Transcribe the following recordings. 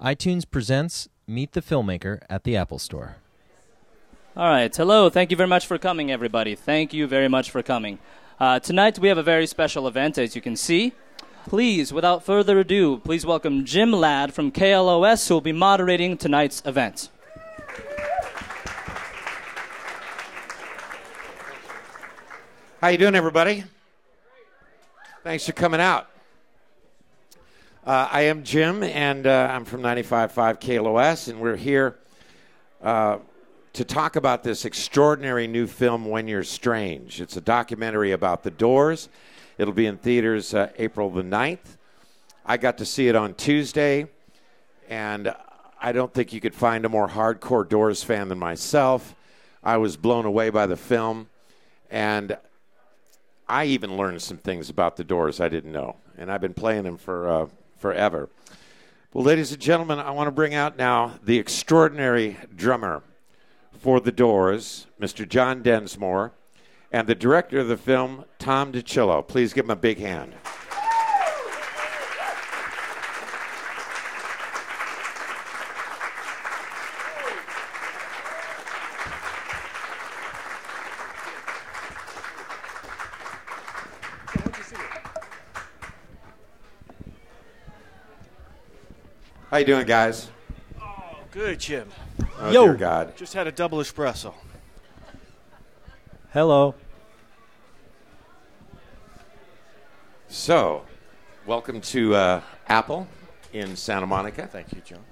iTunes presents Meet the Filmmaker at the Apple Store. All right. Hello. Thank you very much for coming, everybody. Thank you very much for coming. Uh, tonight we have a very special event, as you can see. Please, without further ado, please welcome Jim Ladd from KLOS, who will be moderating tonight's event. How you doing, everybody? Thanks for coming out. Uh, I am Jim, and uh, I'm from 95.5 KLOS, and we're here uh, to talk about this extraordinary new film, When You're Strange. It's a documentary about the Doors. It'll be in theaters uh, April the 9th. I got to see it on Tuesday, and I don't think you could find a more hardcore Doors fan than myself. I was blown away by the film, and I even learned some things about the Doors I didn't know, and I've been playing them for uh, forever. Well, ladies and gentlemen, I want to bring out now the extraordinary drummer for the Doors, Mr. John Densmore, and the director of the film, Tom DiCillo. Please give him a big hand. How you doing, guys? Oh, good, Jim. Oh, Yo. dear God. Just had a double espresso. Hello. So, welcome to uh, Apple in Santa Monica. Thank you, John.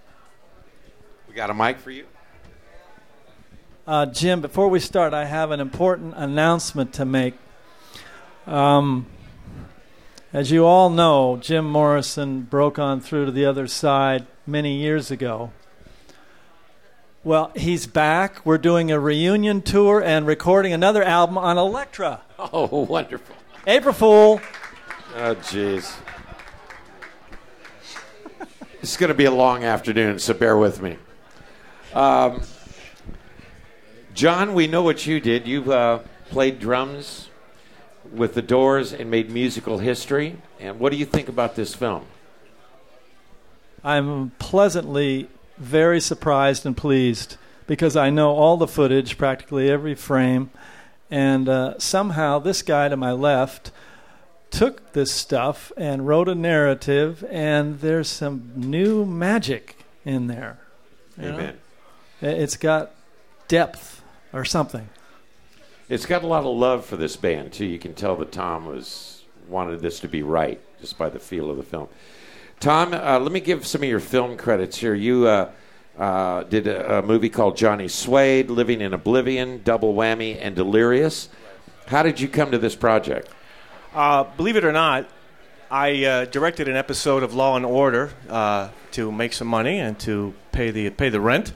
We got a mic for you. Uh, Jim, before we start, I have an important announcement to make. Um, as you all know, Jim Morrison broke on through to the other side many years ago. Well, he's back. We're doing a reunion tour and recording another album on Elektra. Oh, wonderful. April Fool. Oh, jeez. It's going to be a long afternoon, so bear with me. Um, John, we know what you did. You uh, played drums with the Doors and made musical history. And what do you think about this film? I'm pleasantly very surprised and pleased because I know all the footage, practically every frame, and uh, somehow this guy to my left took this stuff and wrote a narrative, and there's some new magic in there. you know? Amen. It's got depth or something. It's got a lot of love for this band too. You can tell that Tom was wanted this to be right just by the feel of the film. Tom, uh, let me give some of your film credits here. You uh, uh, did a, a movie called Johnny Suede, Living in Oblivion, Double Whammy, and Delirious. How did you come to this project? Uh, believe it or not, I uh, directed an episode of Law and Order uh, to make some money and to pay the pay the rent,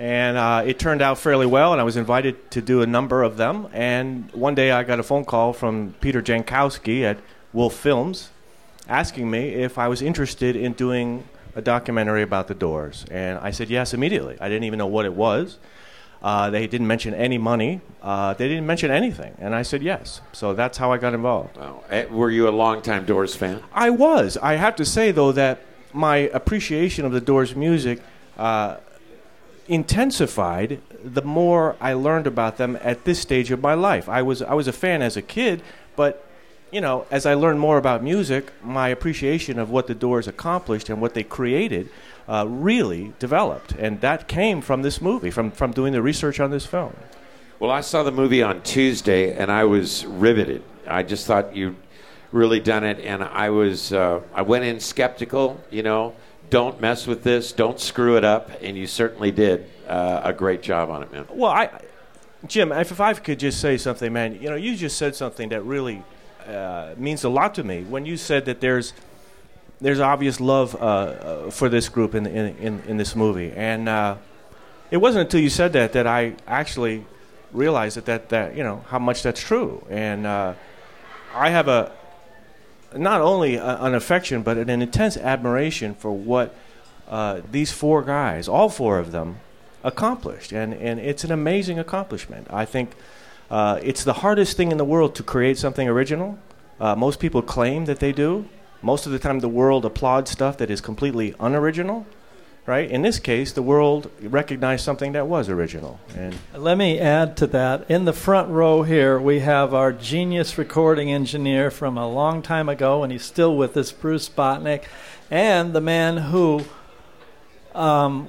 and uh, it turned out fairly well. And I was invited to do a number of them. And one day I got a phone call from Peter Jankowski at Wolf Films, asking me if I was interested in doing a documentary about the Doors, and I said yes immediately. I didn't even know what it was. Uh, they didn't mention any money. Uh, they didn't mention anything, and I said yes. So that's how I got involved. Oh, eh, were you a longtime Doors fan? I was. I have to say though that my appreciation of the Doors' music uh, intensified the more I learned about them at this stage of my life. I was I was a fan as a kid, but you know, as I learned more about music, my appreciation of what the Doors accomplished and what they created uh, really developed, and that came from this movie, from from doing the research on this film. Well, I saw the movie on Tuesday, and I was riveted. I just thought you really done it, and I was uh, I went in skeptical. You know, don't mess with this, don't screw it up, and you certainly did uh, a great job on it, man. Well, I, Jim, if, I could just say something, man, you know, you just said something that really uh, means a lot to me. When you said that there's there's obvious love uh, uh, for this group in, in, in, in this movie, and uh, it wasn't until you said that that I actually realized that that, that you know how much that's true, and uh, I have a not only a, an affection but an intense admiration for what uh, these four guys, all four of them, accomplished, and and it's an amazing accomplishment. I think uh, it's the hardest thing in the world to create something original. Uh, most people claim that they do. Most of the time, the world applauds stuff that is completely unoriginal. Right? In this case, the world recognized something that was original. And Let me add to that. In the front row here, we have our genius recording engineer from a long time ago, and he's still with us, Bruce Botnick, and the man who, um,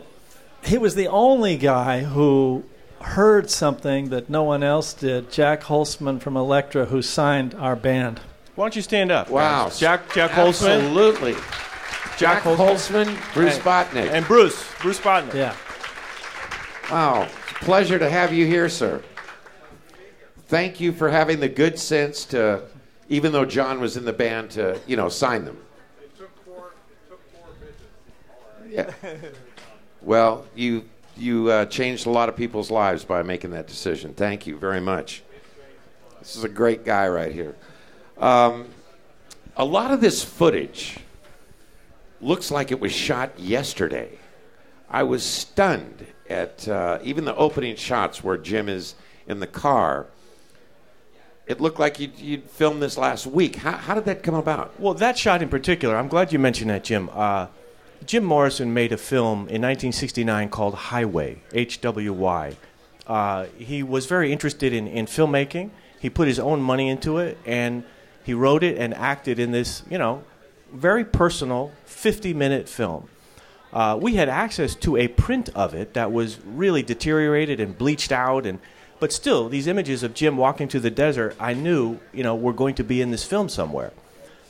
he was the only guy who heard something that no one else did. Jac Holzman from Elektra, who signed our band. why don't you stand up? Wow. guys? Jac Jac Holzman Absolutely. Jac Holzman. Holzman, Bruce And- Botnick. and Bruce Bruce Botnick. Yeah. Wow. It's a pleasure to have you here, sir. Thank you for having the good sense to, even though John was in the band, to, you know, sign them. Yeah. Well, you you uh, changed a lot of people's lives by making that decision. Thank you very much. This is a great guy right here. Um, a lot of this footage looks like it was shot yesterday. I was stunned at uh, even the opening shots where Jim is in the car. It looked like you'd, you'd filmed this last week. How, how did that come about? Well, that shot in particular, I'm glad you mentioned that, Jim. Uh, Jim Morrison made a film in 1969 called Highway, H-W-Y. Uh, he was very interested in, in filmmaking. He put his own money into it, and he wrote it and acted in this, you know, very personal 50-minute film. Uh, we had access to a print of it that was really deteriorated and bleached out, and but still, these images of Jim walking through the desert, I knew, you know, were going to be in this film somewhere.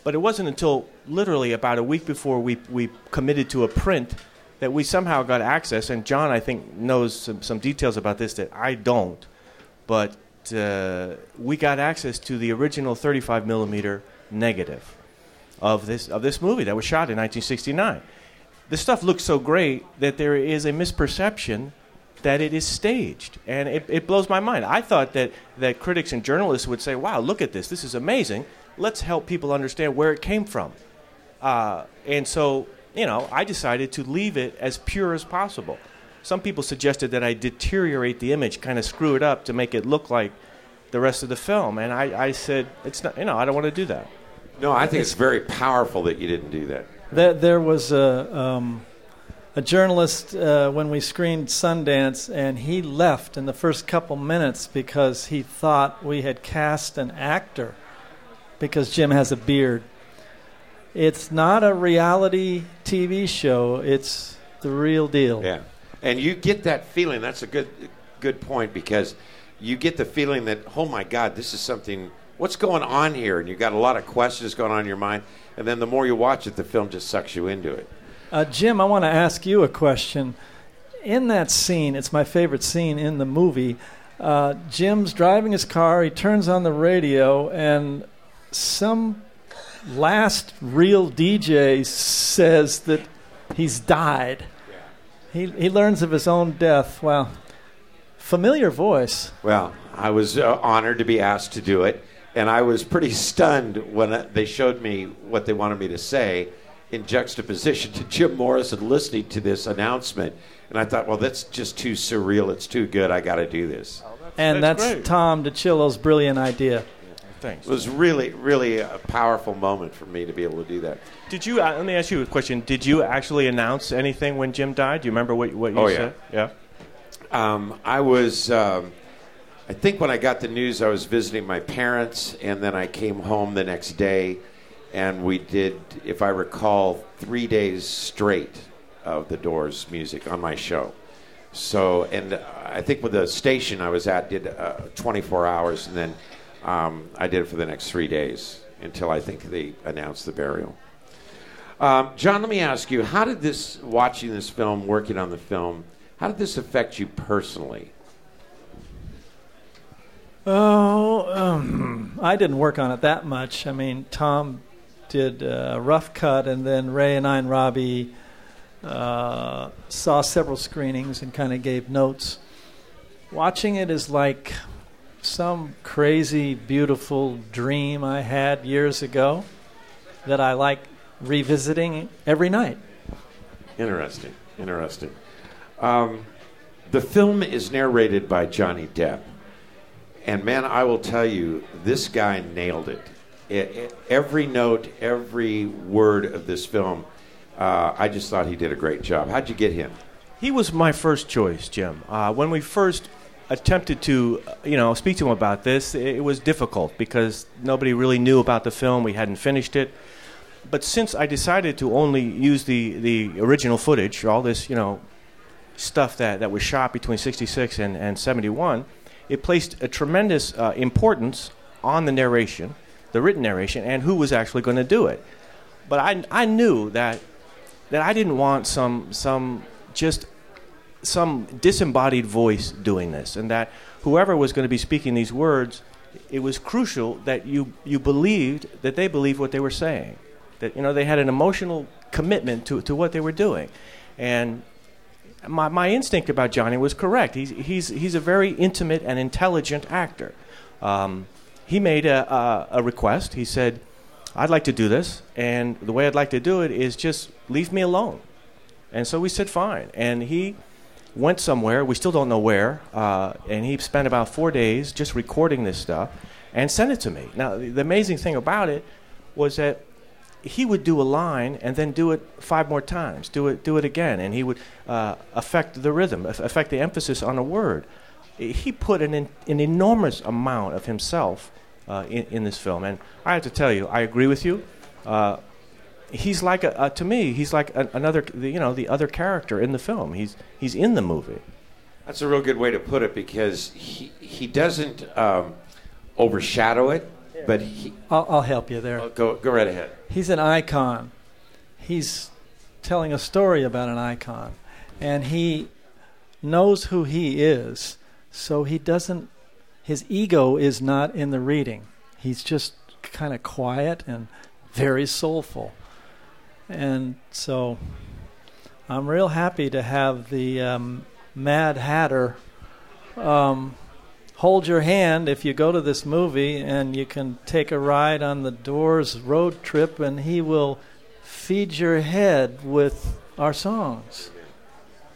But it wasn't until literally about a week before we, we committed to a print that we somehow got access. And John, I think, knows some, some details about this that I don't. But uh, we got access to the original 35 millimeter negative of this, of this movie that was shot in 1969. The stuff looks so great that there is a misperception that it is staged. And it, it blows my mind. I thought that, that critics and journalists would say, wow, look at this. This is amazing. Let's help people understand where it came from. Uh, and so, you know, I decided to leave it as pure as possible. Some people suggested that I deteriorate the image, kind of screw it up to make it look like the rest of the film. And I, I said, it's not, you know, I don't want to do that. No, I think it's very powerful that you didn't do that. There, there was a, um, a journalist uh, when we screened Sundance, and he left in the first couple minutes because he thought we had cast an actor because Jim has a beard. It's not a reality TV show, it's the real deal. Yeah, and you get that feeling. That's a good good point because you get the feeling that oh my God, this is something. What's going on here? And you've got a lot of questions going on in your mind. And then the more you watch it, the film just sucks you into it. Uh, Jim, I want to ask you a question. In that scene, it's my favorite scene in the movie. Uh, Jim's driving his car. He turns on the radio, and some last real DJ says that he's died. He he learns of his own death. Well, familiar voice. Well, I was uh, honored to be asked to do it, and I was pretty stunned when uh, they showed me what they wanted me to say in juxtaposition to Jim Morrison listening to this announcement. And I thought, well, that's just too surreal. It's too good. I got to do this. And That's that's. Tom DiCillo's brilliant idea. Thanks. It was really, really a powerful moment for me to be able to do that. Did you? Uh, let me ask you a question. Did you actually announce anything when Jim died? Do you remember what what you Oh, yeah. said? Yeah. Um, I was, um, I think when I got the news, I was visiting my parents, and then I came home the next day, and we did, if I recall, three days straight of the Doors music on my show. So, and I think with the station I was at, did uh, 24 hours, and then um, I did it for the next three days until I think they announced the burial. Um, John, let me ask you, how did this, watching this film, working on the film, how did this affect you personally? Oh, um, I didn't work on it that much. I mean, Tom did a rough cut, and then Ray and I and Robbie uh, saw several screenings and kind of gave notes. Watching it is like some crazy, beautiful dream I had years ago that I like revisiting every night. Interesting, interesting. Um, the film is narrated by Johnny Depp. And man, I will tell you, this guy nailed it. I- I- every note, every word of this film, Uh, I just thought he did a great job. How'd you get him? He was my first choice, Jim. Uh, when we first attempted to, uh, you know, speak to him about this, it was difficult because nobody really knew about the film. We hadn't finished it. But since I decided to only use the, the original footage, all this, you know, stuff that, that was shot between 66 and, and 71, it placed a tremendous uh, importance on the narration, the written narration, and who was actually going to do it. But I, I knew that, that I didn't want some, some just some disembodied voice doing this, and that whoever was going to be speaking these words, it was crucial that you, you believed that they believed what they were saying. That you know they had an emotional commitment to, to what they were doing. And my, my instinct about Johnny was correct. He's, he's, he's a very intimate and intelligent actor. Um, he made a, a, a request. He said, I'd like to do this, and the way I'd like to do it is just leave me alone. And so we said, fine. And he went somewhere, we still don't know where, uh, and he spent about four days just recording this stuff and sent it to me. Now, the amazing thing about it was that he would do a line and then do it five more times, do it, do it again, and he would uh, affect the rhythm, affect the emphasis on a word. He put an, an enormous amount of himself uh, in, in, this film, and I have to tell you, I agree with you. Uh, he's like a, to me, he's like a, another, you know, the other character in the film. He's he's in the movie. That's a real good way to put it because he he doesn't um, overshadow it, but he. I'll, I'll help you there. Go go right ahead. He's an icon. He's telling a story about an icon, and he knows who he is, so he doesn't. His ego is not in the reading. He's just kind of quiet and very soulful. And so I'm real happy to have the um, Mad Hatter um, hold your hand if you go to this movie and you can take a ride on the Doors road trip and he will feed your head with our songs.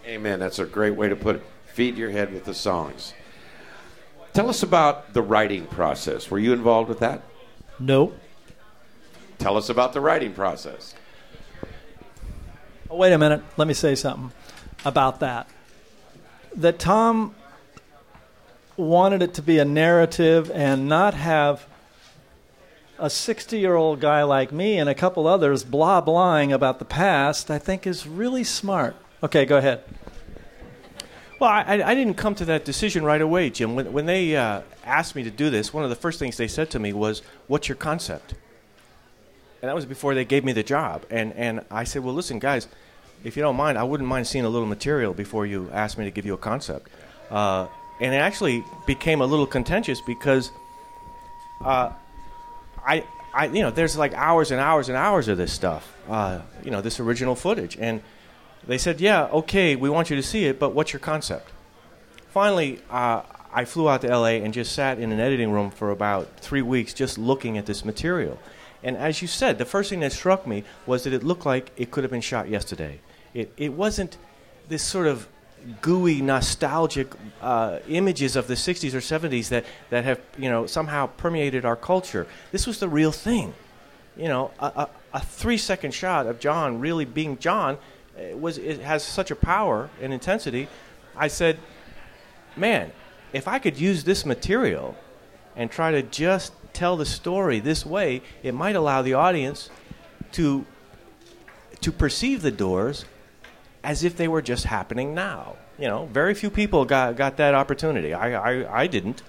Amen. That's a great way to put it. Feed your head with the songs. Tell us about the writing process. Were you involved with that? No. Tell us about the writing process. Oh, wait a minute. Let me say something about that. That Tom wanted it to be a narrative and not have a 60 year old guy like me and a couple others blah blahing about the past, I think is really smart. Okay, go ahead. Well, I, I didn't come to that decision right away, Jim. When, when they uh, asked me to do this, one of the first things they said to me was, What's your concept? and that was before they gave me the job. And and I said, well, listen, guys, if you don't mind, I wouldn't mind seeing a little material before you ask me to give you a concept. Uh, and it actually became a little contentious because uh, I, I, you know, there's like hours and hours and hours of this stuff, uh, you know, this original footage, and they said, yeah, okay, we want you to see it, but what's your concept? Finally, uh, I flew out to LA and just sat in an editing room for about three weeks just looking at this material. And as you said, the first thing that struck me was that it looked like it could have been shot yesterday. It, it wasn't this sort of gooey, nostalgic uh, images of the 60s or 70s that, that have you know, somehow permeated our culture. This was the real thing. You know, a, a, a three second shot of John really being John it was, it has such a power and intensity. I said, man, if I could use this material and try to just tell the story this way, it might allow the audience to to perceive the doors as if they were just happening now. You know, very few people got got that opportunity. I I, I didn't.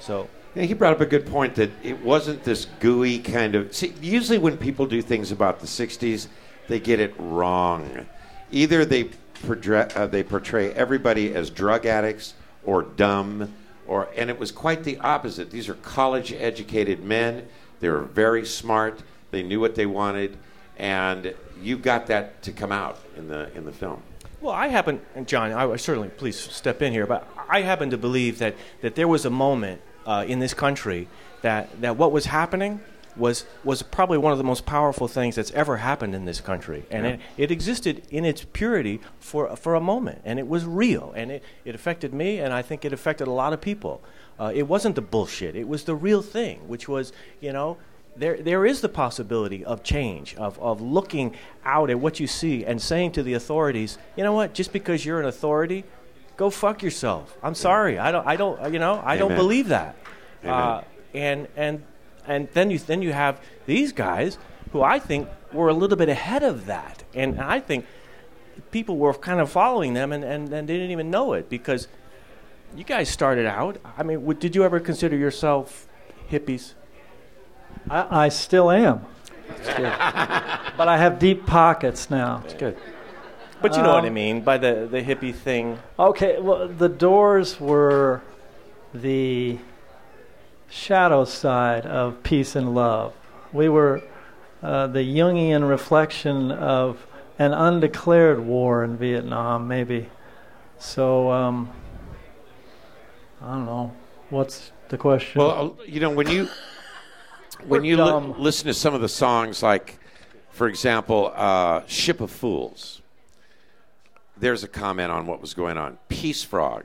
So yeah, he brought up a good point that it wasn't this gooey kind of. See, usually when people do things about the '60s, they get it wrong. Either they portray, uh, they portray everybody as drug addicts or dumb or and it was quite the opposite. These are college educated men. They were very smart. They knew what they wanted, and you got that to come out in the in the film. Well, I happen, John, I certainly please step in here, but I happen to believe that that there was a moment uh, in this country that that what was happening was was probably one of the most powerful things that's ever happened in this country, and yeah. it, it existed in its purity for for a moment, and it was real, and it, it affected me, and I think it affected a lot of people. Uh, it wasn't the bullshit; it was the real thing, which was you know there, there is the possibility of change, of, of looking out at what you see and saying to the authorities, you know what, just because you're an authority, go fuck yourself. I'm sorry. I don't, I don't, you know, I don't believe that. Uh, and, and, and then you, then you have these guys who I think were a little bit ahead of that. And I think people were kind of following them and, and, and they didn't even know it because you guys started out. I mean, w- did you ever consider yourself hippies? I, I still am. but I have deep pockets now. It's good. But you know what I Um, mean by the, the hippie thing. Okay, well, the doors were the shadow side of peace and love. We were uh, the Jungian reflection of an undeclared war in Vietnam, maybe. So, um, I don't know. What's the question? Well, uh, you know when you when you li- listen to some of the songs, like for example, uh, "Ship of Fools." There's a comment on what was going on. Peace Frog,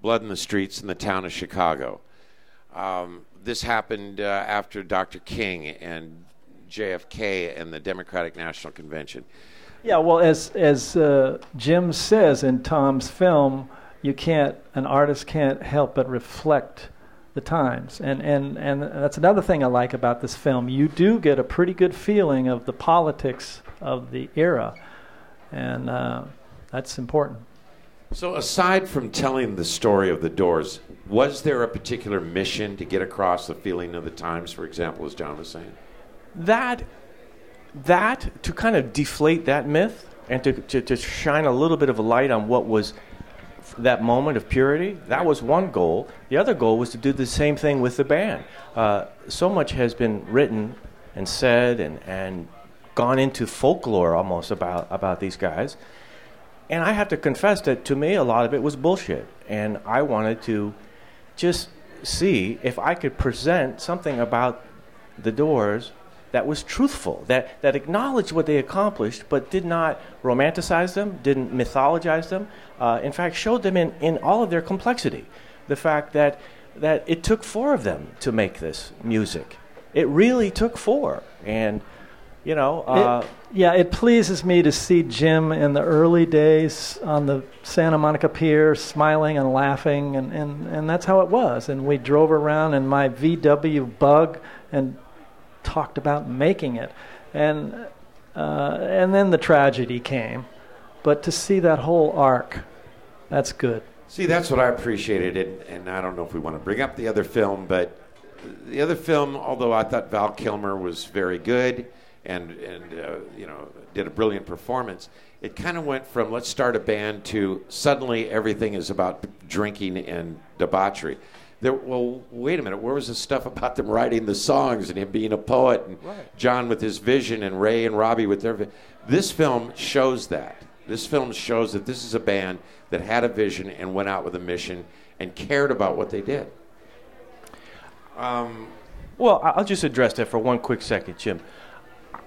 blood in the streets in the town of Chicago. Um, this happened uh, after Dr. King and JFK and the Democratic National Convention. Yeah, well, as as uh, Jim says in Tom's film, you can't an artist can't help but reflect the times, and and and that's another thing I like about this film. You do get a pretty good feeling of the politics of the era, and uh, that's important. So, aside from telling the story of the Doors, was there a particular mission to get across the feeling of the times? For example, as John was saying. that that to kind of deflate that myth and to, to, to shine a little bit of a light on what was f- that moment of purity that was one goal. The other goal was to do the same thing with the band. Uh, so much has been written and said and, and gone into folklore almost about, about these guys. And i have to confess that to me a lot of it was bullshit. And i wanted to just see if i could present something about the doors that was truthful, that, that acknowledged what they accomplished, but did not romanticize them, didn't mythologize them. Uh, in fact, showed them in, in all of their complexity. The fact that, that it took four of them to make this music. It really took four. And, you know, uh, it, yeah, it pleases me to see Jim in the early days on the Santa Monica Pier smiling and laughing, and, and, and that's how it was. And we drove around in my VW bug and talked about making it. And, uh, and then the tragedy came. But to see that whole arc, that's good. See, that's what I appreciated, and, and I don't know if we want to bring up the other film, but the other film, although I thought Val Kilmer was very good and and uh, you know did a brilliant performance, it kind of went from let's start a band to suddenly everything is about drinking and debauchery. There, well, wait a minute. Where was the stuff about them writing the songs and him being a poet and John with his vision and Ray and Robbie with their? vi- This film shows that. This film shows that this is a band that had a vision and went out with a mission and cared about what they did. Um, well, I'll just address that for one quick second, Jim.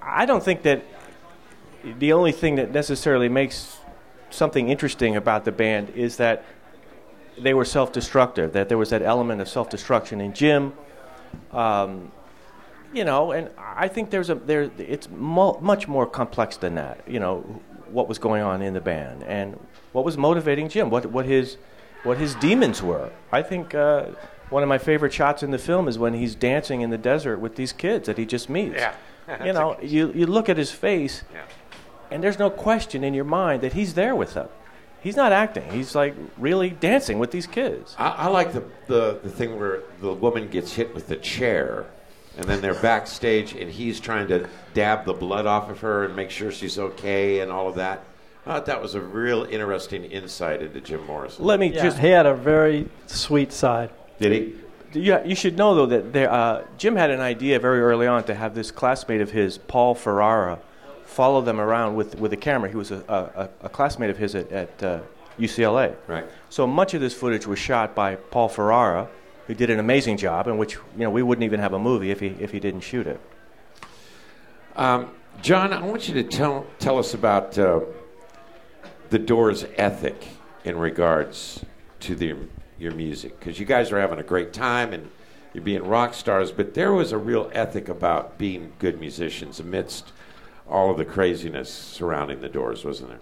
I don't think that the only thing that necessarily makes something interesting about the band is that they were self-destructive. That there was that element of self-destruction in Jim. Um, you know, and I think there's a there. It's mu- much more complex than that. You know, what was going on in the band and what was motivating Jim. What what his what his demons were. I think uh, one of my favorite shots in the film is when he's dancing in the desert with these kids that he just meets. Yeah. you know, you you look at his face, and there's no question in your mind that he's there with them. He's not acting. He's like really dancing with these kids. I, I like the, the, the thing where the woman gets hit with the chair, and then they're backstage, and he's trying to dab the blood off of her and make sure she's okay and all of that. I thought that was a real interesting insight into Jim Morrison. Let me Yeah, just he had a very sweet side. Did he? Yeah, you should know though that there, uh, Jim had an idea very early on to have this classmate of his, Paul Ferrara, follow them around with with a camera. He was a, a, a classmate of his at, at uh, UCLA. Right. So much of this footage was shot by Paul Ferrara, who did an amazing job, in which you know we wouldn't even have a movie if he if he didn't shoot it. Um, John, I want you to tell, tell us about uh, the Doors' ethic in regards to the, your music, because you guys are having a great time, and you're being rock stars, but there was a real ethic about being good musicians amidst all of the craziness surrounding the Doors, wasn't there?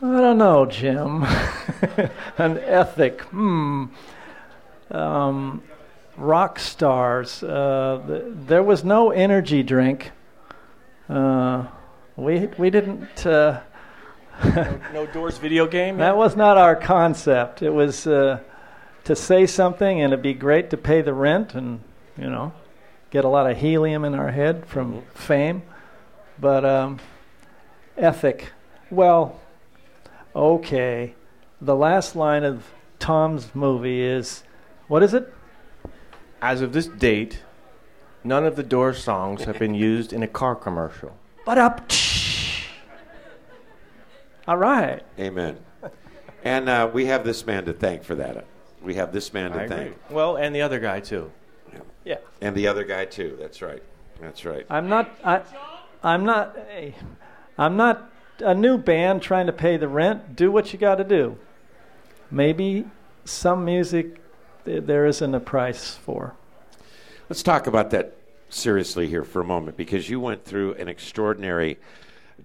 I don't know, Jim. An ethic. Hmm. Um, rock stars. Uh, th- there was no energy drink. Uh, we we didn't. Uh, No Doors video game. that was not our concept. It was uh, to say something, and it'd be great to pay the rent, and you know, get a lot of helium in our head from fame. But um, ethic. Well, okay. The last line of Tom's movie is, what is it? As of this date, none of the Doors songs have been used in a car commercial. But up. All right. Amen. And uh, we have this man to thank for that. We have this man to I agree. thank. Well, and the other guy too. Yeah. And the other guy, too. That's right. That's right. I'm not. I, I'm not. Hey, I'm not a new band trying to pay the rent. Do what you got to do. Maybe some music there isn't a price for. Let's talk about that seriously here for a moment because you went through an extraordinary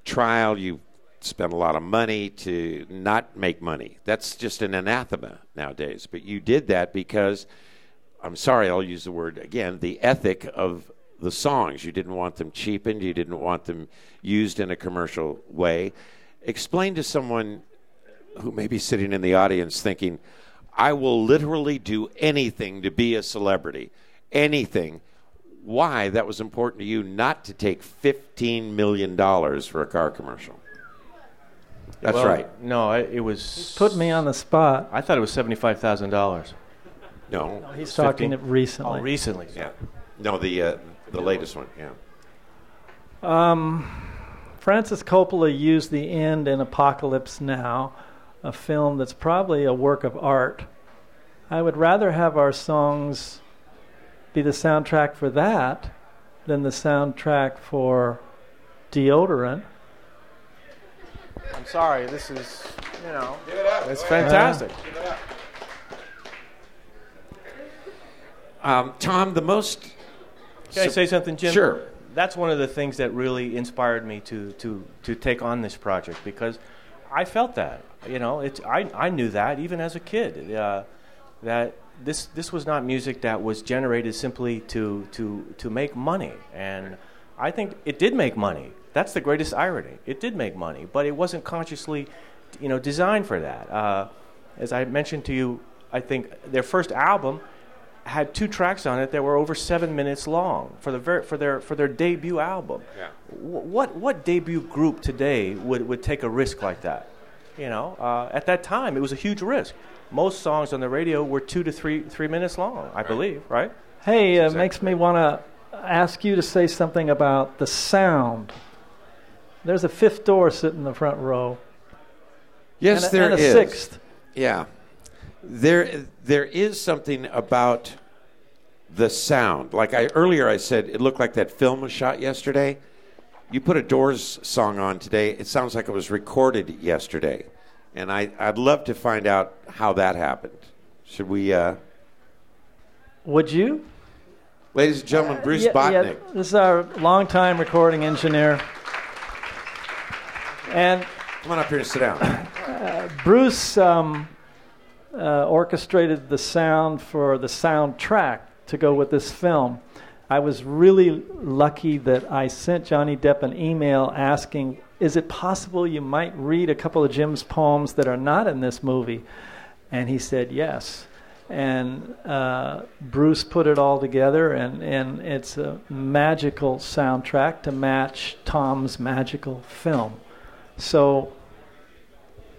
trial. You spent a lot of money to not make money. That's just an anathema nowadays. But you did that because, I'm sorry, I'll use the word again, the ethic of the songs. You didn't want them cheapened, you didn't want them used in a commercial way. Explain to someone who may be sitting in the audience thinking, I will literally do anything to be a celebrity, anything. Why that was important to you not to take $15 million for a car commercial? That's well, right. No, it was. Put me on the spot. I thought it was $75,000. No. no he's talking it recently. Oh, recently. Yeah. No, the uh, the latest one. Yeah. Um, Francis Coppola used the end in Apocalypse Now, a film that's probably a work of art. I would rather have our songs be the soundtrack for that than the soundtrack for deodorant. I'm sorry, this is, you know, it's fantastic. Uh, Um, Tom, the most. Can I say something, Jim? Sure. That's one of the things that really inspired me to, to, to take on this project because I felt that. You know, it's, I, I knew that even as a kid. Uh, that this, this was not music that was generated simply to, to, to make money. And I think it did make money. That's the greatest irony. It did make money, but it wasn't consciously you know, designed for that. Uh, as I mentioned to you, I think their first album had two tracks on it that were over seven minutes long for the ver- for their for their debut album. Yeah. Wh- what what debut group today would, would take a risk like that? You know, uh, at that time it was a huge risk. Most songs on the radio were two to three three minutes long, I believe, right? Hey, uh, Exactly. makes me want to ask you to say something about the sound. There's a fifth door sitting in the front row. Yes, and a, there and a is. sixth. Yeah. There, there is something about the sound. Like I earlier, I said it looked like that film was shot yesterday. You put a Doors song on today, it sounds like it was recorded yesterday, and I, I'd love to find out how that happened. Should we, uh, Would you? ladies and gentlemen, Bruce yeah, Botnick. yeah, this is our longtime recording engineer. And Come on up here and sit down. Bruce um, uh, orchestrated the sound for the soundtrack to go with this film. I was really lucky that I sent Johnny Depp an email asking, Is it possible you might read a couple of Jim's poems that are not in this movie? And he said yes. And uh, Bruce put it all together, and, and it's a magical soundtrack to match Tom's magical film. So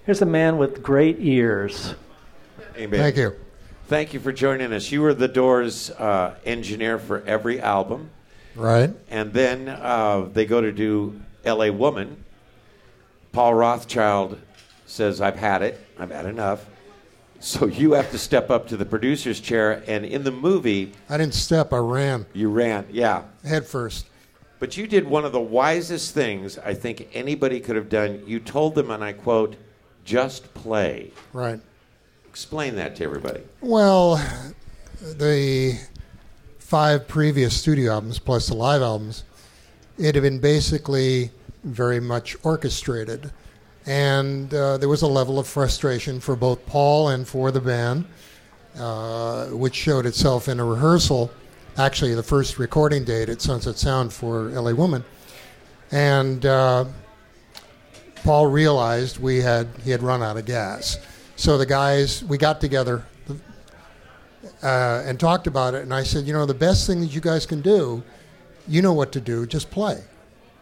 here's a man with great ears. Amen. Thank you. Thank you for joining us. You were the Doors uh, engineer for every album. Right. and then uh, they go to do L.A. Woman. Paul Rothchild says, "I've had it. I've had enough." So you have to step up to the producer's chair, and in the movie, I didn't step. I ran you ran, yeah. head first. But you did one of the wisest things I think anybody could have done. You told them, and I quote, "Just play." Right. Explain that to everybody. Well, the five previous studio albums plus the live albums, it had been basically very much orchestrated. And uh, there was a level of frustration for both Paul and for the band, uh, which showed itself in a rehearsal, actually, the first recording date at Sunset Sound for LA Woman. And uh, Paul realized we had he had run out of gas. So the guys we got together uh, and talked about it, and I said, you know, the best thing that you guys can do, you know what to do, just play.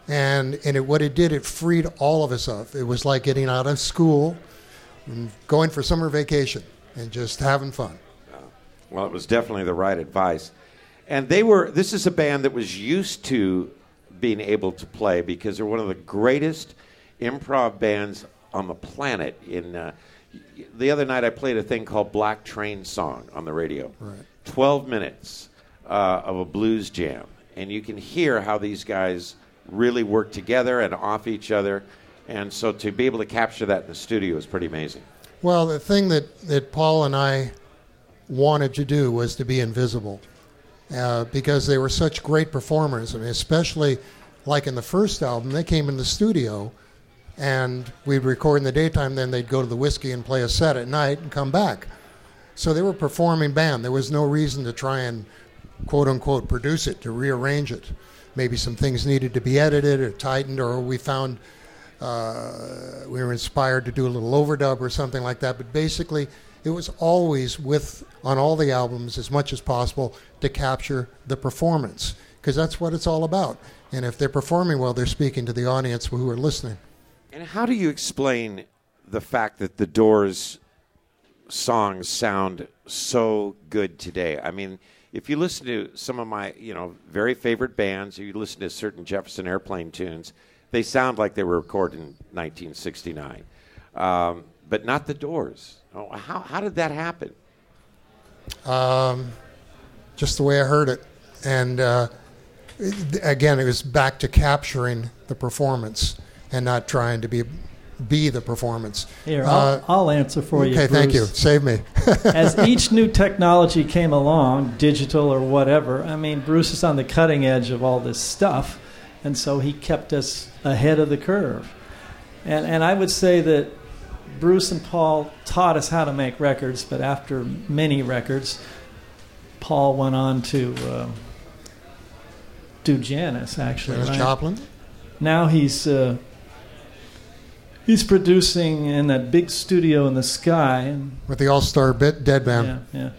And and it, what it did, it freed all of us up. It was like getting out of school, and going for summer vacation, and just having fun. Well, it was definitely the right advice. And they were, this is a band that was used to being able to play because they're one of the greatest improv bands on the planet. In uh, The other night, I played a thing called Black Train Song on the radio. Right. 12 minutes uh, of a blues jam. And you can hear how these guys really work together and off each other. And so to be able to capture that in the studio is pretty amazing. Well, the thing that, that Paul and I wanted to do was to be invisible uh, because they were such great performers. I mean, especially like in the first album, they came in the studio and we'd record in the daytime, then they'd go to the Whisky and play a set at night and come back. So they were performing band. There was no reason to try and quote unquote produce it, to rearrange it. Maybe some things needed to be edited or tightened, or we found uh, we were inspired to do a little overdub or something like that. But basically, it was always with on all the albums as much as possible to capture the performance because that's what it's all about. And if they're performing well, they're speaking to the audience who are listening. And how do you explain the fact that the Doors songs sound so good today? I mean, if you listen to some of my, you know, very favorite bands, or you listen to certain Jefferson Airplane tunes, they sound like they were recorded in 1969, um, but not the Doors. Oh, how how did that happen? Um, just the way I heard it, and uh, again, it was back to capturing the performance and not trying to be be the performance. Here, Uh, I'll, I'll answer for you. okay, thank you. Save me. As each new technology came along, digital or whatever, I mean, Bruce is on the cutting edge of all this stuff, and so he kept us ahead of the curve. And, and I would say that Bruce and Paul taught us how to make records, but after many records, Paul went on to uh, do Janis, actually. Janis right? Joplin. now he's uh, he's producing in that big studio in the sky and with the All Star Bit Dead Band. yeah yeah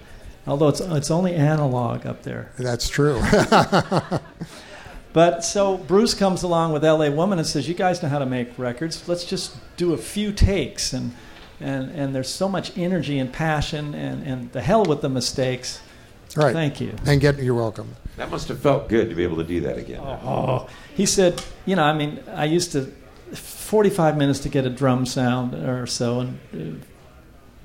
although it's it's only analog up there That's true. but so bruce comes along with la woman and says you guys know how to make records let's just do a few takes and and and there's so much energy and passion and and the hell with the mistakes right. thank you And get you're welcome. That must have felt good to be able to do that again. Oh, he said, you know, I mean, I used to 45 minutes to get a drum sound or so, and uh,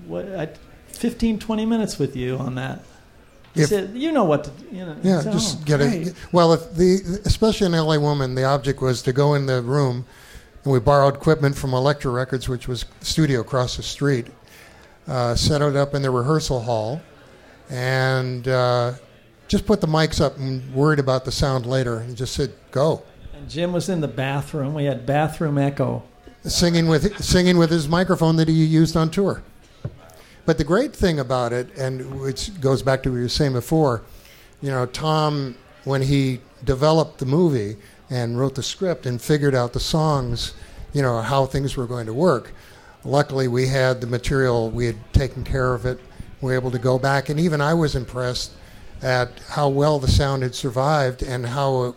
what, I, 15, 20 minutes with you on that. If- said, you know what to, you know. Yeah, I said, just "Oh, get great." it. Well, if the especially in LA Woman, the object was to go in the room, and we borrowed equipment from Elektra Records, which was the studio across the street, uh, set it up in the rehearsal hall, and uh, just put the mics up and worried about the sound later, and just said go. Jim was in the bathroom. We had bathroom echo. singing with singing with his microphone that he used on tour. But the great thing about it, and which goes back to what you were saying before, you know, Tom when he developed the movie and wrote the script and figured out the songs, you know, how things were going to work. Luckily, we had the material; we had taken care of it. We were able to go back, and even I was impressed at how well the sound had survived and how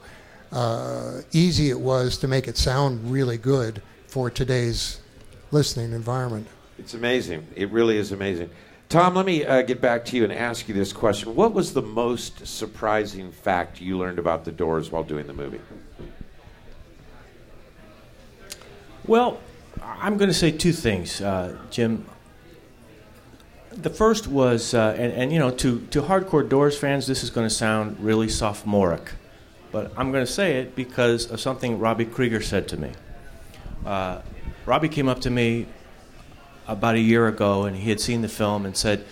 uh, easy it was to make it sound really good for today's listening environment. It's amazing. It really is amazing. Tom, let me uh, get back to you and ask you this question. What was the most surprising fact you learned about the Doors while doing the movie? Well, I'm going to say two things, uh, Jim. The first was, uh, and, and you know, to, to hardcore Doors fans, this is going to sound really sophomoric, but I'm going to say it because of something Robbie Krieger said to me. Uh, Robbie came up to me about a year ago, and he had seen the film and said,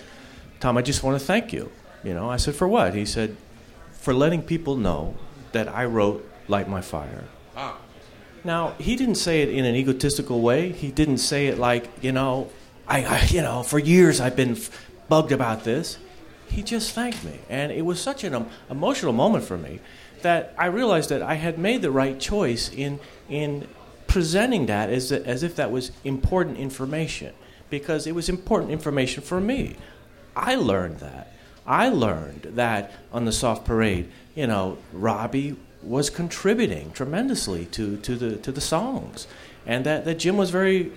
"Tom, I just want to thank you. You know, I said, For what? He said, For letting people know that I wrote Light My Fire. Ah. Now, he didn't say it in an egotistical way. He didn't say it like, you know, I, I you know, for years I've been f- bugged about this. He just thanked me. And it was such an um, emotional moment for me that I realized that I had made the right choice in, in presenting that as, as if that was important information because it was important information for me. I learned that. I learned that on the soft parade, you know, Robbie was contributing tremendously to, to, the, to the songs. And that, that Jim was very,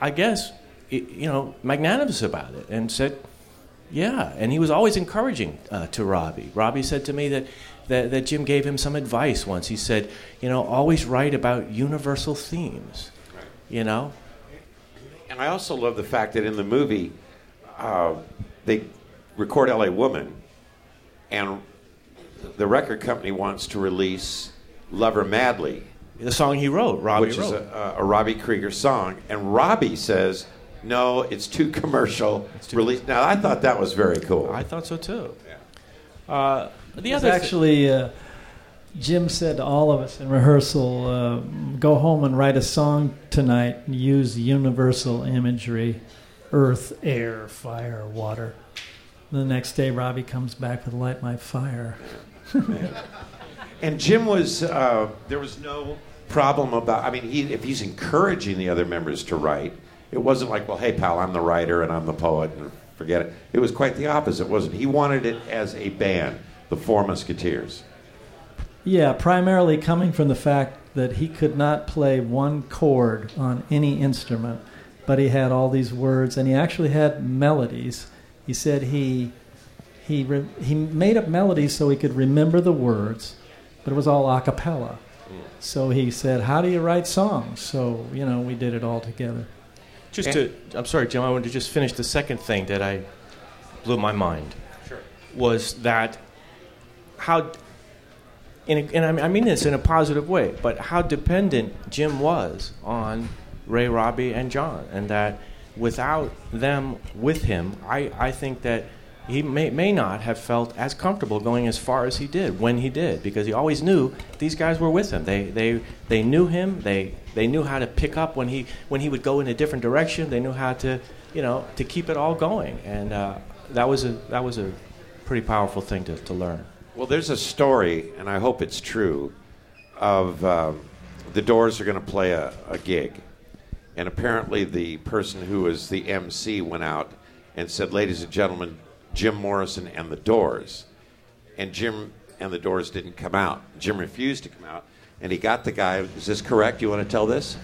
I guess, you know, magnanimous about it and said, yeah. And he was always encouraging uh, to Robbie. Robbie said to me that, that, that Jim gave him some advice once. He said, you know, always write about universal themes, right. you know? And I also love the fact that in the movie, uh, they record LA Woman, and the record company wants to release Love Her Madly, The song he wrote, Robbie which wrote. is a, a Robbie Krieger song. And Robbie says, no, it's too commercial. Release. Now, I thought that was very cool. I thought so too. Uh, the other actually, uh, Jim said to all of us in rehearsal, uh, go home and write a song tonight and use universal imagery earth, air, fire, water. The next day, Robbie comes back with Light My Fire. And Jim was, uh, there was no problem about, I mean, he, if he's encouraging the other members to write, it wasn't like, well, hey, pal, I'm the writer and I'm the poet, and forget it. It was quite the opposite, wasn't it? He wanted it as a band, the Four Musketeers. Yeah, primarily coming from the fact that he could not play one chord on any instrument, but he had all these words and he actually had melodies. He said he he re- he made up melodies so he could remember the words, but it was all a cappella. So he said, "How do you write songs?" So you know, we did it all together. Just to, I'm sorry, Jim. I wanted to just finish the second thing that I blew my mind. Sure. Was that how, and I mean- I mean this in a positive way, but how dependent Jim was on Ray, Robbie, and John, and that without them with him, I, I think that he may, may not have felt as comfortable going as far as he did when he did because he always knew these guys were with him. They, they, they knew him. They, they knew how to pick up when he, when he would go in a different direction. They knew how to, you know, to keep it all going. And uh, that, was a, that was a pretty powerful thing to, to learn. Well, there's a story, and I hope it's true, of um, the Doors are going to play a, a gig. And apparently, the person who was the MC went out and said, Ladies and gentlemen, Jim Morrison and the Doors. And Jim and the Doors didn't come out. Jim refused to come out. And he got the guy, is this correct? You want to tell this?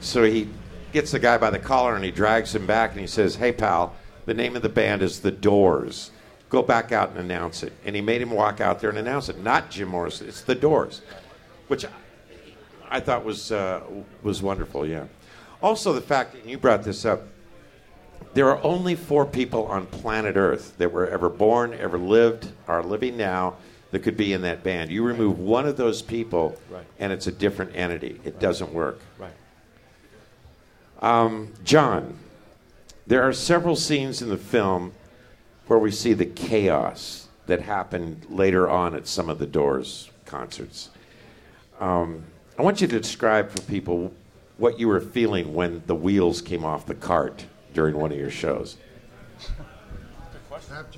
So he gets the guy by the collar and he drags him back and he says, Hey, pal, the name of the band is The Doors. Go back out and announce it. And he made him walk out there and announce it. Not Jim Morrison, it's The Doors, which I thought was, uh, was wonderful, yeah. Also, the fact, and you brought this up, there are only four people on planet Earth that were ever born, ever lived, are living now that could be in that band. You remove one of those people, Right. and it's a different entity. It doesn't work. Right. Um, John, there are several scenes in the film where we see the chaos that happened later on at some of the Doors concerts. Um, I want you to describe for people what you were feeling when the wheels came off the cart during one of your shows.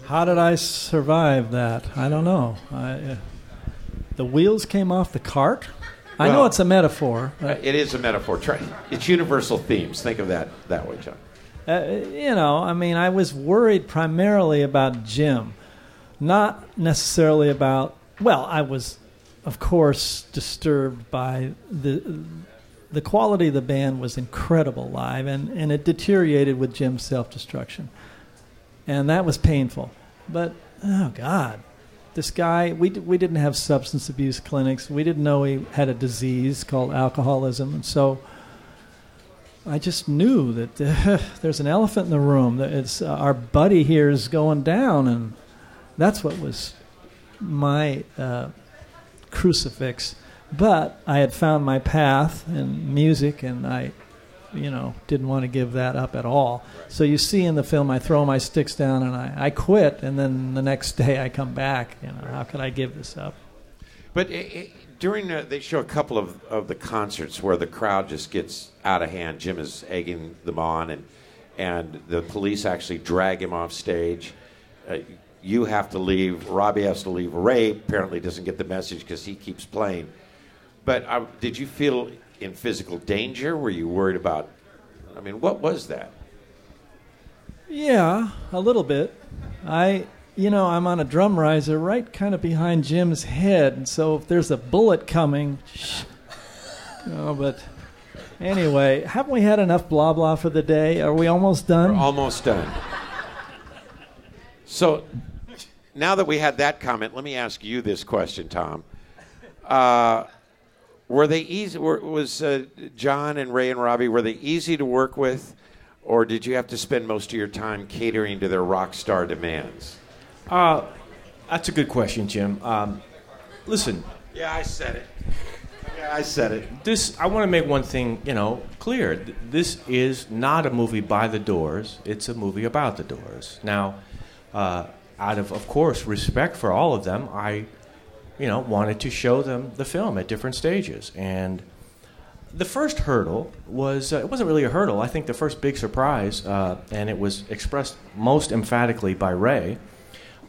How did I survive that? I don't know. I, uh, the wheels came off the cart. I know it's a metaphor. It is a metaphor. Try, it's universal themes. Think of that that way, John. Uh, you know, I mean, I was worried primarily about Jim, not necessarily about. Well, I was, of course, disturbed by the the quality of the band was incredible live, and, and it deteriorated with Jim's self destruction, and that was painful. But oh God, this guy we we didn't have substance abuse clinics. We didn't know he had a disease called alcoholism, and so. I just knew that uh, there's an elephant in the room. That it's uh, our buddy here is going down, and that's what was my uh, crucifix. But I had found my path in music, and I you know, didn't want to give that up at all. So you see in the film, I throw my sticks down and I, I quit, and then the next day I come back. You know, how could I give this up? But i i during the, they show a couple of, of the concerts where the crowd just gets out of hand. Jim is egging them on, and and the police actually drag him off stage. Uh, you have to leave. Robbie has to leave. Ray apparently doesn't get the message because he keeps playing. But uh, did you feel in physical danger? Were you worried about? I mean, what was that? Yeah, a little bit. I, you know, I'm on a drum riser right kind of behind Jim's head, so if there's a bullet coming, shh. But anyway, haven't we had enough blah blah for the day? Are we almost done? We're almost done. So now that we had that comment, let me ask you this question, Tom. Uh, were they easy? Were, was uh, John and Ray and Robbie were they easy to work with, or did you have to spend most of your time catering to their rock star demands? Uh, that's a good question, Jim. Um, listen, Yeah, I said it. Yeah, I said it. this I want to make one thing, you know, clear. This is not a movie by the Doors. It's a movie about the Doors. Now, uh, out of of course respect for all of them, I, you know, wanted to show them the film at different stages. And the first hurdle was uh, it wasn't really a hurdle. I think the first big surprise, uh, and it was expressed most emphatically by Ray,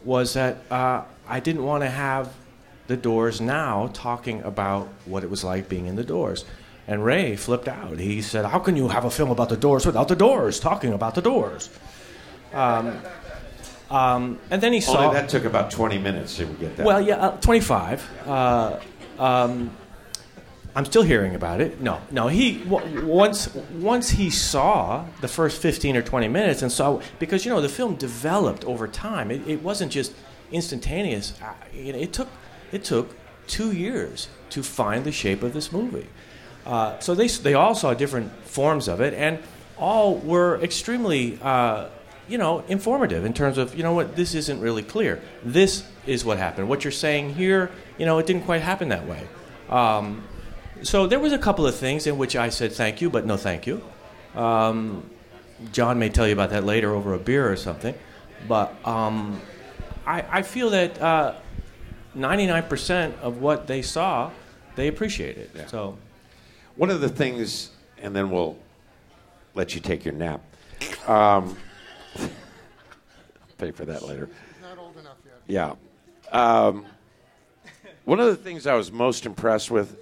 was that uh, I didn't want to have the Doors now talking about what it was like being in the Doors. And Ray flipped out. He said, "How can you have a film about the Doors without the Doors talking about the Doors?" Um, um, and then he saw. That took about 20 minutes to get that. Well, yeah, uh, 25. Uh, um, I'm still hearing about it. No, no. He w- once once he saw the first 15 or 20 minutes and saw because you know the film developed over time. It, it wasn't just instantaneous. You it took it took two years to find the shape of this movie. Uh, so they they all saw different forms of it, and all were extremely. Uh, you know, informative in terms of, you know what, this isn't really clear. This is what happened. What you're saying here, you know, it didn't quite happen that way. Um, so there was a couple of things in which I said thank you, but no thank you. Um, John may tell you about that later over a beer or something. But um, I, I feel that uh, 99% of what they saw, they appreciated. Yeah. So One of the things, and then we'll let you take your nap. Um, pay for that later. Not old enough yet. Yeah. Um, one of the things I was most impressed with,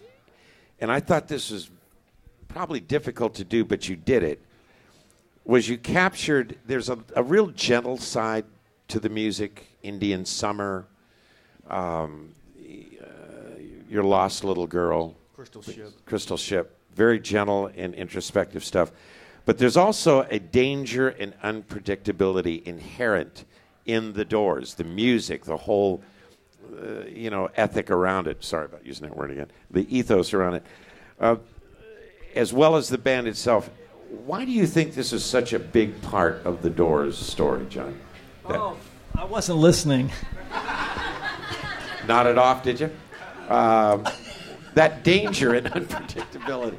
and I thought this was probably difficult to do, but you did it, was you captured, there's a, a real gentle side to the music, Indian Summer, um, uh, You're Lost Little Girl. Crystal Ship. Crystal Ship. Very gentle and introspective stuff. But there's also a danger and unpredictability inherent in the doors, the music, the whole, uh, you know, ethic around it. Sorry about using that word again. The ethos around it, uh, as well as the band itself. Why do you think this is such a big part of the Doors story, John? That- Oh, I wasn't listening. Nodded off, did you? Um, that danger and unpredictability.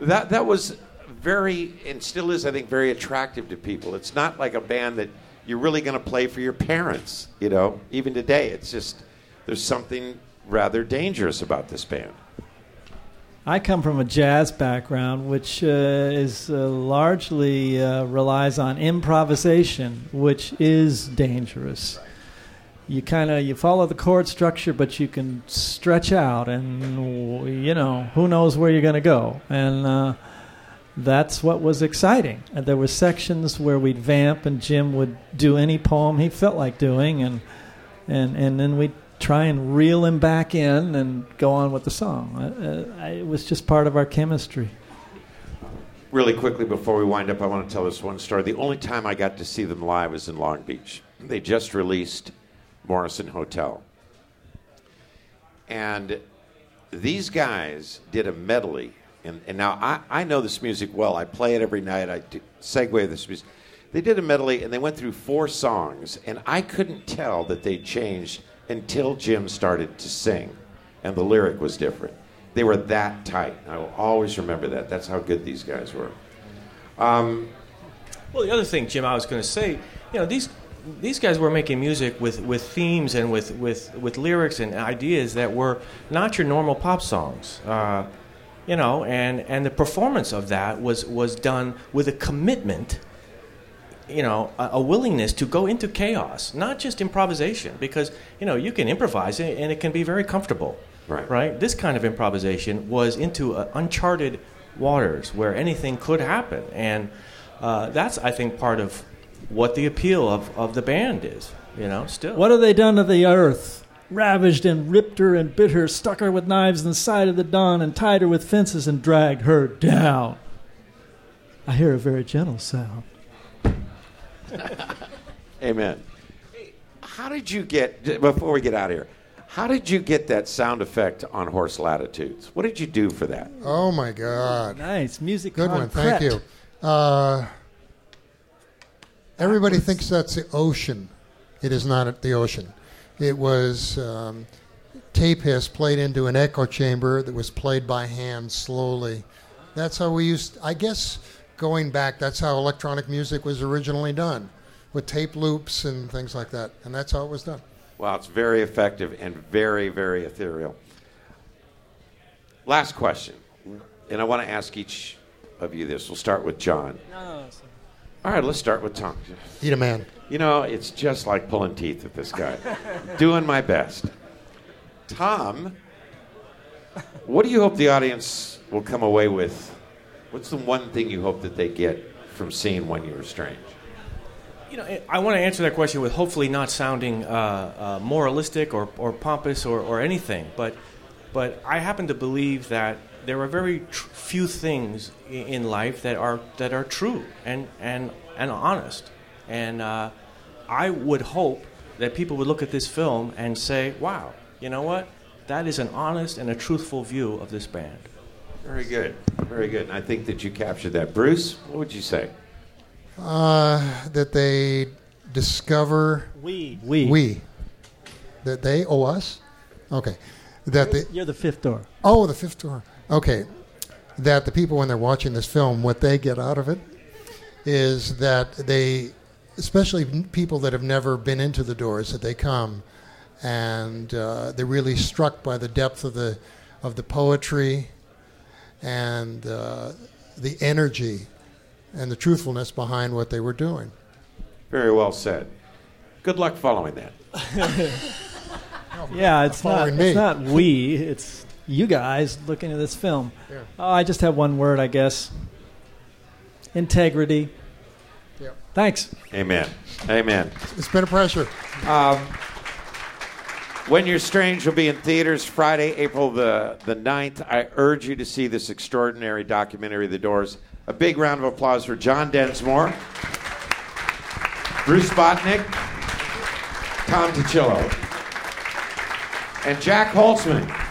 That that was very and still is, I think, very attractive to people. It's not like a band that you're really going to play for your parents. You know, even today, it's just there's something rather dangerous about this band. I come from a jazz background, which uh, is uh, largely uh, relies on improvisation, which is dangerous. You kind of you follow the chord structure, but you can stretch out, and you know who knows where you're going to go, and uh, that's what was exciting. And there were sections where we'd vamp, and Jim would do any poem he felt like doing, and and and then we'd try and reel him back in and go on with the song. Uh, uh, it was just part of our chemistry. Really quickly before we wind up, I want to tell this one story. The only time I got to see them live was in Long Beach. They just released Morrison Hotel. And these guys did a medley. And, and now I, I know this music well. I play it every night. I do, segue this music. They did a medley and they went through four songs. And I couldn't tell that they changed until Jim started to sing. And the lyric was different. They were that tight. I will always remember that. That's how good these guys were. Um, Well, the other thing, Jim, I was going to say, you know, these these guys were making music with, with themes and with, with, with lyrics and ideas that were not your normal pop songs. Uh, you know, and, and the performance of that was, was done with a commitment, you know, a, a willingness to go into chaos, not just improvisation, because, you know, you can improvise and it can be very comfortable. Right. Right? This kind of improvisation was into uh, uncharted waters where anything could happen. And uh, that's, I think, part of what the appeal of, of the band is, you know, still. What have they done to the earth? Ravaged and ripped her and bit her, stuck her with knives in the side of the dawn, and tied her with fences and dragged her down. I hear a very gentle sound. Amen. How did you get, before we get out of here, how did you get that sound effect on Horse Latitudes? What did you do for that? Oh my God. Nice music. Good one. Thank you. Uh, everybody thinks that's the ocean. It is not the ocean. It was um, tape hiss played into an echo chamber that was played by hand slowly. That's how we used, I guess, going back, that's how electronic music was originally done with tape loops and things like that. And that's how it was done. Wow, it's very effective and very, very ethereal. Last question, and I want to ask each of you this. We'll start with John. All right, let's start with Tom. Eat a man. You know, it's just like pulling teeth with this guy. Doing my best. Tom, what do you hope the audience will come away with? What's the one thing you hope that they get from seeing When You're Strange? You know, I want to answer that question with hopefully not sounding uh, uh, moralistic or, or pompous or, or anything, but, but I happen to believe that there are very tr- few things in life that are, that are true and, and, and honest. And uh, I would hope that people would look at this film and say, wow, you know what? That is an honest and a truthful view of this band. Very good. Very good. And I think that you captured that. Bruce, what would you say? Uh, that they discover We. We. we that they owe us. Okay, that the You're the fifth door. oh the fifth door. Okay, that the people when they're watching this film, what they get out of it is that they, especially people that have never been into the doors, that they come and uh, they're really struck by the depth of the of the poetry and uh, the energy and the truthfulness behind what they were doing. Very well said. Good luck following that. Yeah, it's not. me. It's not we. It's you guys looking at this film. Yeah. Oh, I just have one word, I guess. Integrity. Yep. Thanks. Amen. Amen. It's been a pleasure. Um, when You're Strange will be in theaters Friday, April the, the 9th. I urge you to see this extraordinary documentary, The Doors. A big round of applause for John Densmore, Bruce Botnick, Tom DiCillo, and Jac Holzman.